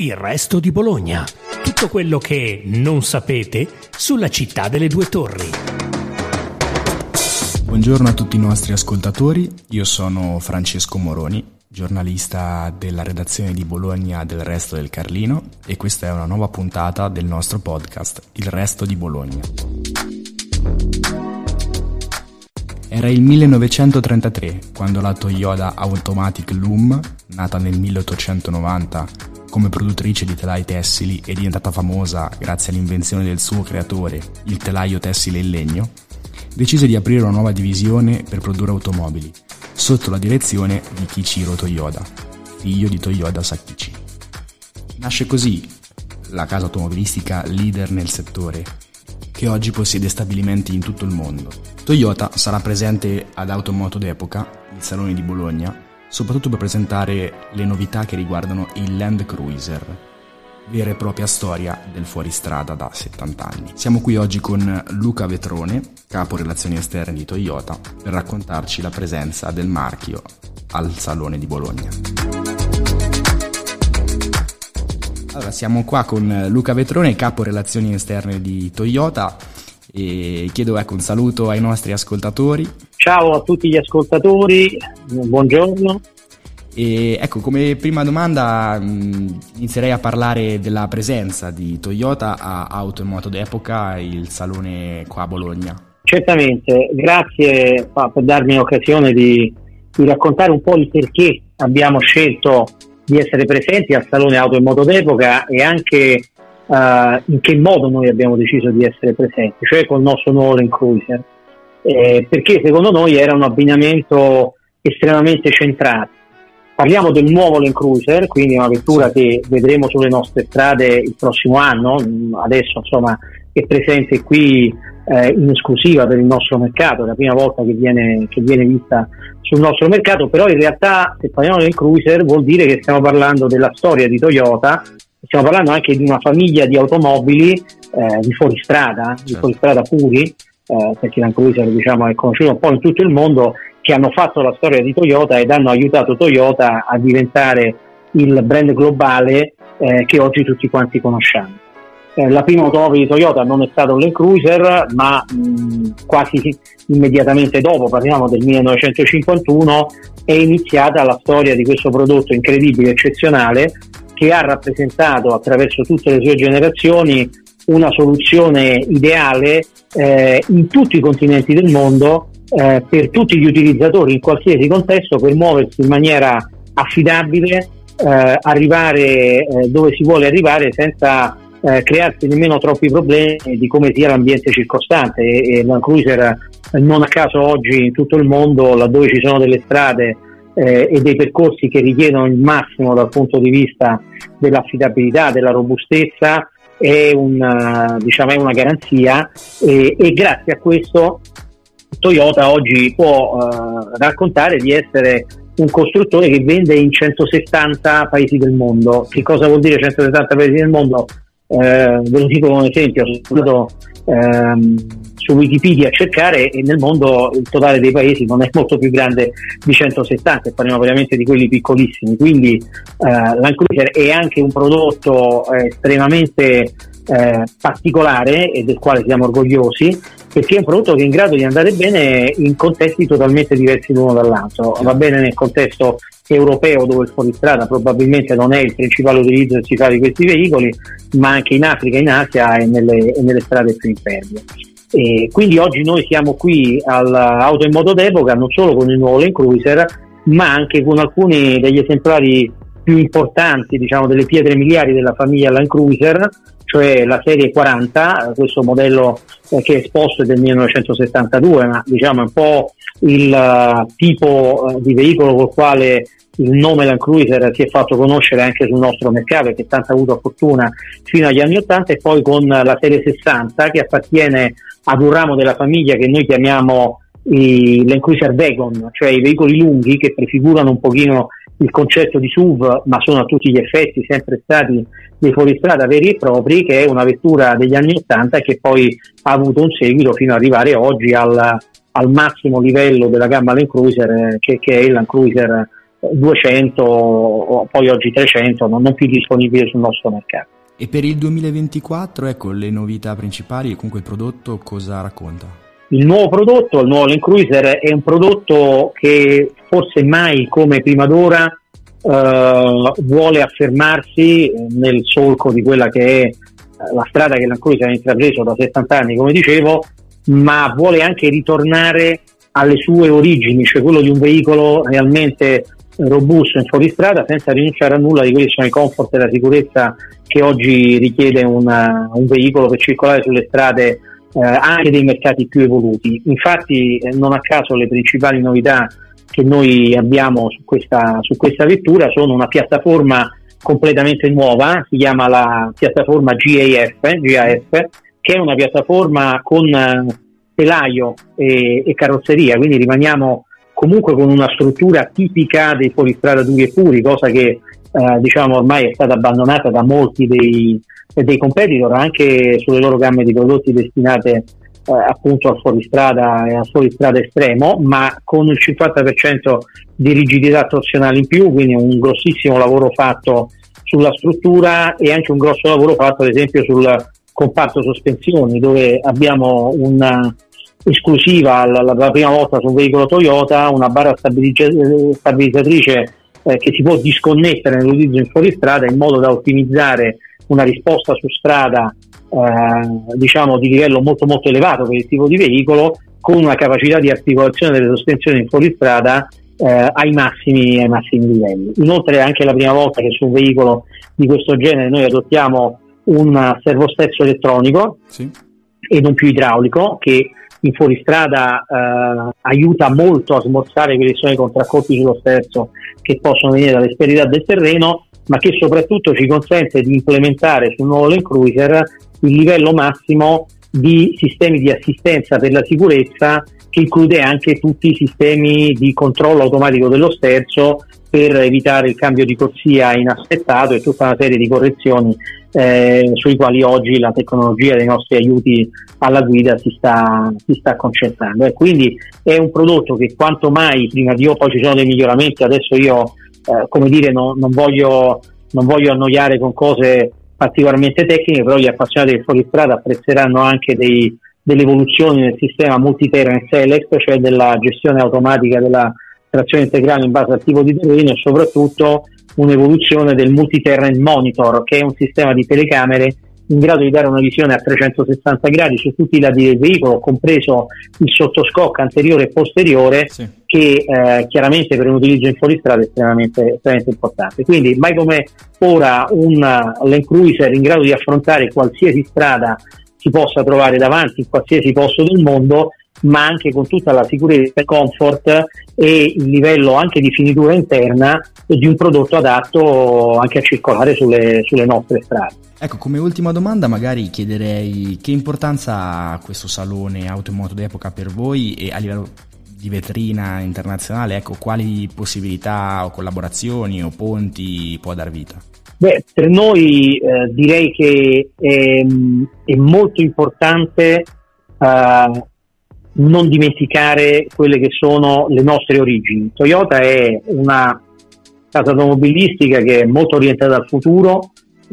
Il resto di Bologna. Tutto quello che non sapete sulla città delle due torri. Buongiorno a tutti i nostri ascoltatori, io sono Francesco Moroni, giornalista della redazione di Bologna del Resto del Carlino e questa è una nuova puntata del nostro podcast Il Resto di Bologna. Era il 1933 quando la Toyota Automatic Loom, nata nel 1890 come produttrice di telai tessili è diventata famosa grazie all'invenzione del suo creatore, il telaio tessile in legno, decise di aprire una nuova divisione per produrre automobili, sotto la direzione di Kichiro Toyoda, figlio di Toyoda Sakichi. Nasce così la casa automobilistica leader nel settore, che oggi possiede stabilimenti in tutto il mondo. Toyota sarà presente ad Automoto d'Epoca, il Salone di Bologna, soprattutto per presentare le novità che riguardano il Land Cruiser, vera e propria storia del fuoristrada da 70 anni. Siamo qui oggi con Luca Vetrone, capo relazioni esterne di Toyota, per raccontarci la presenza del marchio al Salone di Bologna. Allora, siamo qua con Luca Vetrone, capo relazioni esterne di Toyota e chiedo ecco, un saluto ai nostri ascoltatori. Ciao a tutti gli ascoltatori, buongiorno. E ecco, come prima domanda mh, inizierei a parlare della presenza di Toyota a Auto e Moto d'Epoca, il salone qua a Bologna. Certamente, grazie per darmi l'occasione di, di raccontare un po' il perché abbiamo scelto di essere presenti al Salone Auto e Moto d'Epoca e anche uh, in che modo noi abbiamo deciso di essere presenti, cioè col nostro nuovo Land Cruiser, eh, perché secondo noi era un abbinamento estremamente centrato. Parliamo del nuovo Land Cruiser, quindi una vettura che vedremo sulle nostre strade il prossimo anno, adesso insomma è presente qui eh, in esclusiva per il nostro mercato, è la prima volta che viene, che viene, vista sul nostro mercato, però in realtà se parliamo del cruiser vuol dire che stiamo parlando della storia di Toyota stiamo parlando anche di una famiglia di automobili eh, di fuoristrada, certo. di fuoristrada puri, eh, perché Land diciamo, è conosciuto un po' in tutto il mondo, che hanno fatto la storia di Toyota ed hanno aiutato Toyota a diventare il brand globale eh, che oggi tutti quanti conosciamo. Eh, la prima automobile di Toyota non è stata un Land Cruiser, ma mh, quasi immediatamente dopo, parliamo del 1951, è iniziata la storia di questo prodotto incredibile, eccezionale, che ha rappresentato attraverso tutte le sue generazioni una soluzione ideale eh, in tutti i continenti del mondo eh, per tutti gli utilizzatori in qualsiasi contesto per muoversi in maniera affidabile, eh, arrivare eh, dove si vuole arrivare senza eh, crearsi nemmeno troppi problemi di come sia l'ambiente circostante. E, e la cruiser non a caso oggi in tutto il mondo laddove ci sono delle strade eh, e dei percorsi che richiedono il massimo dal punto di vista dell'affidabilità, della robustezza, è una, diciamo, è una garanzia e, e, grazie a questo Toyota oggi può uh, raccontare di essere un costruttore che vende in 170 paesi del mondo. Che cosa vuol dire 170 paesi del mondo? Eh, ve lo dico come esempio, sono ehm, su Wikipedia a cercare e nel mondo il totale dei paesi non è molto più grande di 170 parliamo veramente di quelli piccolissimi. Quindi eh, Land Cruiser è anche un prodotto eh, estremamente eh, particolare e del quale siamo orgogliosi perché è un prodotto che è in grado di andare bene in contesti totalmente diversi l'uno dall'altro. Va bene nel contesto europeo dove il fuoristrada probabilmente non è il principale utilizzo che si fa di questi veicoli ma anche in Africa, in Asia e nelle, e nelle strade più impervie. E quindi oggi noi siamo qui all'auto in moto d'epoca non solo con il nuovo Land Cruiser, ma anche con alcuni degli esemplari più importanti, diciamo delle pietre miliari della famiglia Land Cruiser, cioè la serie 40, questo modello eh, che è esposto è del 1972, ma diciamo è un po' il uh, tipo di veicolo col quale il nome Land Cruiser si è fatto conoscere anche sul nostro mercato che tanto ha avuto fortuna fino agli anni 80 e poi con la serie 60 che appartiene ad un ramo della famiglia che noi chiamiamo i Land Cruiser Wagon, cioè i veicoli lunghi che prefigurano un pochino il concetto di SUV, ma sono a tutti gli effetti sempre stati dei fuoristrada veri e propri, che è una vettura degli anni 80 che poi ha avuto un seguito fino ad arrivare oggi al, al massimo livello della gamma Land Cruiser, che, che, è il Land Cruiser 200, poi oggi 300, non, non più disponibili sul nostro mercato. E per il 2024, ecco, le novità principali e comunque il prodotto cosa racconta? Il nuovo prodotto, il nuovo Land Cruiser, è un prodotto che forse mai come prima d'ora eh, vuole affermarsi nel solco di quella che è la strada che Land Cruiser ha intrapreso da 70 anni, come dicevo, ma vuole anche ritornare alle sue origini, cioè quello di un veicolo realmente robusto in fuoristrada senza rinunciare a nulla di quelli che sono i comfort e la sicurezza che oggi richiede una, un veicolo per circolare sulle strade eh, anche dei mercati più evoluti. Infatti eh, non a caso le principali novità che noi abbiamo su questa, su questa vettura sono una piattaforma completamente nuova, si chiama la piattaforma GAF, GAF che è una piattaforma con eh, telaio e, e carrozzeria, quindi rimaniamo comunque con una struttura tipica dei fuoristrada duri e puri, cosa che eh, diciamo ormai è stata abbandonata da molti dei, dei competitor anche sulle loro gamme di prodotti destinate eh, appunto al fuoristrada e al fuoristrada estremo, ma con il 50% di rigidità torsionale in più, quindi un grossissimo lavoro fatto sulla struttura e anche un grosso lavoro fatto ad esempio sul comparto sospensioni dove abbiamo una esclusiva la, la prima volta su un veicolo Toyota una barra stabilizzatrice eh, che si può disconnettere nell'utilizzo in fuoristrada in modo da ottimizzare una risposta su strada eh, diciamo di livello molto molto elevato per il tipo di veicolo con una capacità di articolazione delle sospensioni in fuoristrada eh, ai, massimi, ai massimi livelli. Inoltre è anche la prima volta che su un veicolo di questo genere noi adottiamo un servostesso elettronico sì. e non più idraulico che in fuoristrada eh, aiuta molto a smorzare quelli che sono i contraccolpi sullo sterzo che possono venire dall'esperità del terreno, ma che soprattutto ci consente di implementare sul nuovo Land Cruiser il livello massimo di sistemi di assistenza per la sicurezza che include anche tutti i sistemi di controllo automatico dello sterzo per evitare il cambio di corsia inaspettato e tutta una serie di correzioni eh, sui quali oggi la tecnologia dei nostri aiuti alla guida si sta, si sta concentrando. E quindi è un prodotto che quanto mai prima di io poi ci sono dei miglioramenti, adesso io eh, come dire non, non, voglio, non voglio annoiare con cose particolarmente tecniche, però gli appassionati del fuoristrada apprezzeranno anche dei, delle evoluzioni nel sistema multi-terrain select, cioè della gestione automatica della trazione integrale in base al tipo di terreno e soprattutto un'evoluzione del multi-terrain monitor, che è un sistema di telecamere in grado di dare una visione a 360 gradi su tutti i lati del veicolo, compreso il sottoscocco anteriore e posteriore, sì. Che eh, chiaramente per un utilizzo in fuoristrada è estremamente, estremamente importante. Quindi mai come ora un Land Cruiser in grado di affrontare qualsiasi strada si possa trovare davanti in qualsiasi posto del mondo ma anche con tutta la sicurezza e comfort e il livello anche di finitura interna di un prodotto adatto anche a circolare sulle, sulle nostre strade. Ecco, come ultima domanda magari chiederei che importanza ha questo salone automoto d'epoca per voi e a livello di vetrina internazionale, ecco, quali possibilità o collaborazioni o ponti può dar vita? Beh, per noi eh, direi che è, è molto importante uh, non dimenticare quelle che sono le nostre origini. Toyota è una casa automobilistica che è molto orientata al futuro,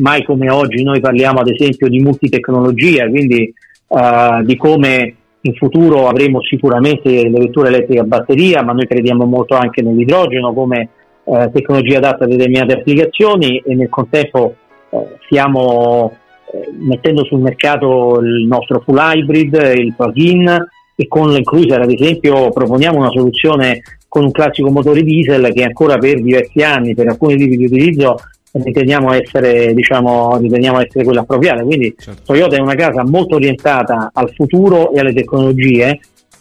mai come oggi noi parliamo ad esempio di multitecnologia, quindi uh, di come in futuro avremo sicuramente le vetture elettriche a batteria, ma noi crediamo molto anche nell'idrogeno come uh, tecnologia adatta a determinate applicazioni e nel contempo uh, stiamo eh, mettendo sul mercato il nostro full hybrid, il plug-in, e con l'Encruiser ad esempio proponiamo una soluzione con un classico motore diesel che ancora per diversi anni, per alcuni tipi di utilizzo riteniamo essere, diciamo, riteniamo essere quella appropriata. Quindi certo. Toyota è una casa molto orientata al futuro e alle tecnologie,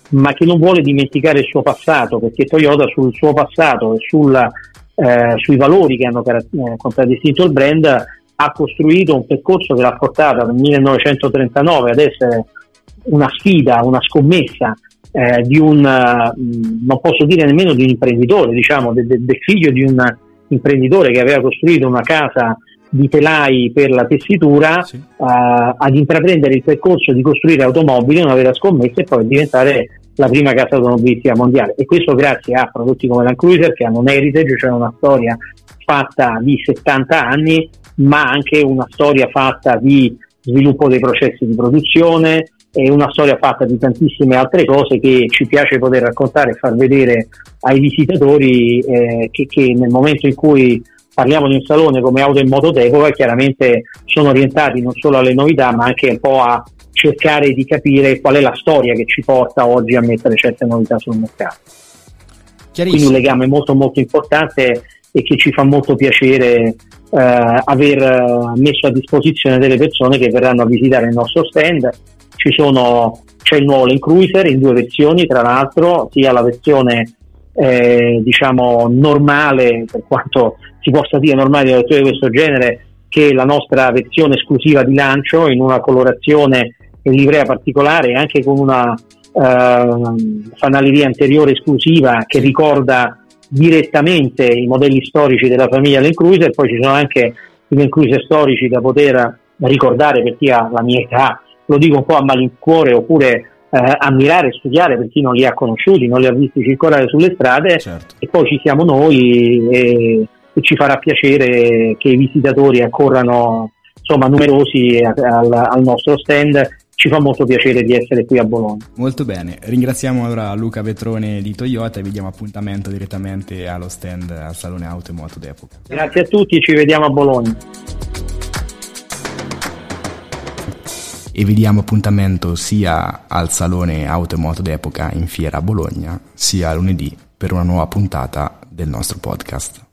ma che non vuole dimenticare il suo passato, perché Toyota sul suo passato e sul, eh, sui valori che hanno eh, contraddistinto il brand ha costruito un percorso che l'ha portata dal 1939 ad essere una sfida, una scommessa eh, di un, uh, non posso dire nemmeno di un imprenditore, diciamo, del de, de figlio di un imprenditore che aveva costruito una casa di telai per la tessitura sì. uh, ad intraprendere il percorso di costruire automobili, una vera scommessa e poi diventare la prima casa automobilistica mondiale e questo grazie a prodotti come la Cruiser che hanno un heritage, cioè una storia fatta di 70 anni, ma anche una storia fatta di sviluppo dei processi di produzione e una storia fatta di tantissime altre cose che ci piace poter raccontare e far vedere ai visitatori eh, che, che, nel momento in cui parliamo di un salone come Auto in Moto d'Epoca chiaramente sono orientati non solo alle novità ma anche un po' a cercare di capire qual è la storia che ci porta oggi a mettere certe novità sul mercato. Quindi un legame molto molto importante e che ci fa molto piacere eh, aver eh, messo a disposizione delle persone che verranno a visitare il nostro stand. Sono, c'è il nuovo Land Cruiser in due versioni, tra l'altro, sia la versione eh, diciamo normale, per quanto si possa dire normale di una di questo genere, che la nostra versione esclusiva di lancio in una colorazione e livrea particolare anche con una uh, fanaleria anteriore esclusiva che ricorda direttamente i modelli storici della famiglia Land Cruiser, poi ci sono anche i Land Cruiser storici da poter ricordare per chi ha la mia età, lo dico un po' a malincuore oppure eh, ammirare e studiare per chi non li ha conosciuti, non li ha visti circolare sulle strade certo. e poi ci siamo noi e, e, ci farà piacere che i visitatori accorrano insomma numerosi al, al nostro stand ci fa molto piacere di essere qui a Bologna. Molto bene, ringraziamo allora Luca Vetrone di Toyota e vi diamo appuntamento direttamente allo stand al Salone Auto e Moto d'Epoca. Grazie a tutti, ci vediamo a Bologna. E vi diamo appuntamento sia al Salone Auto e Moto d'Epoca in Fiera a Bologna, sia lunedì per una nuova puntata del nostro podcast.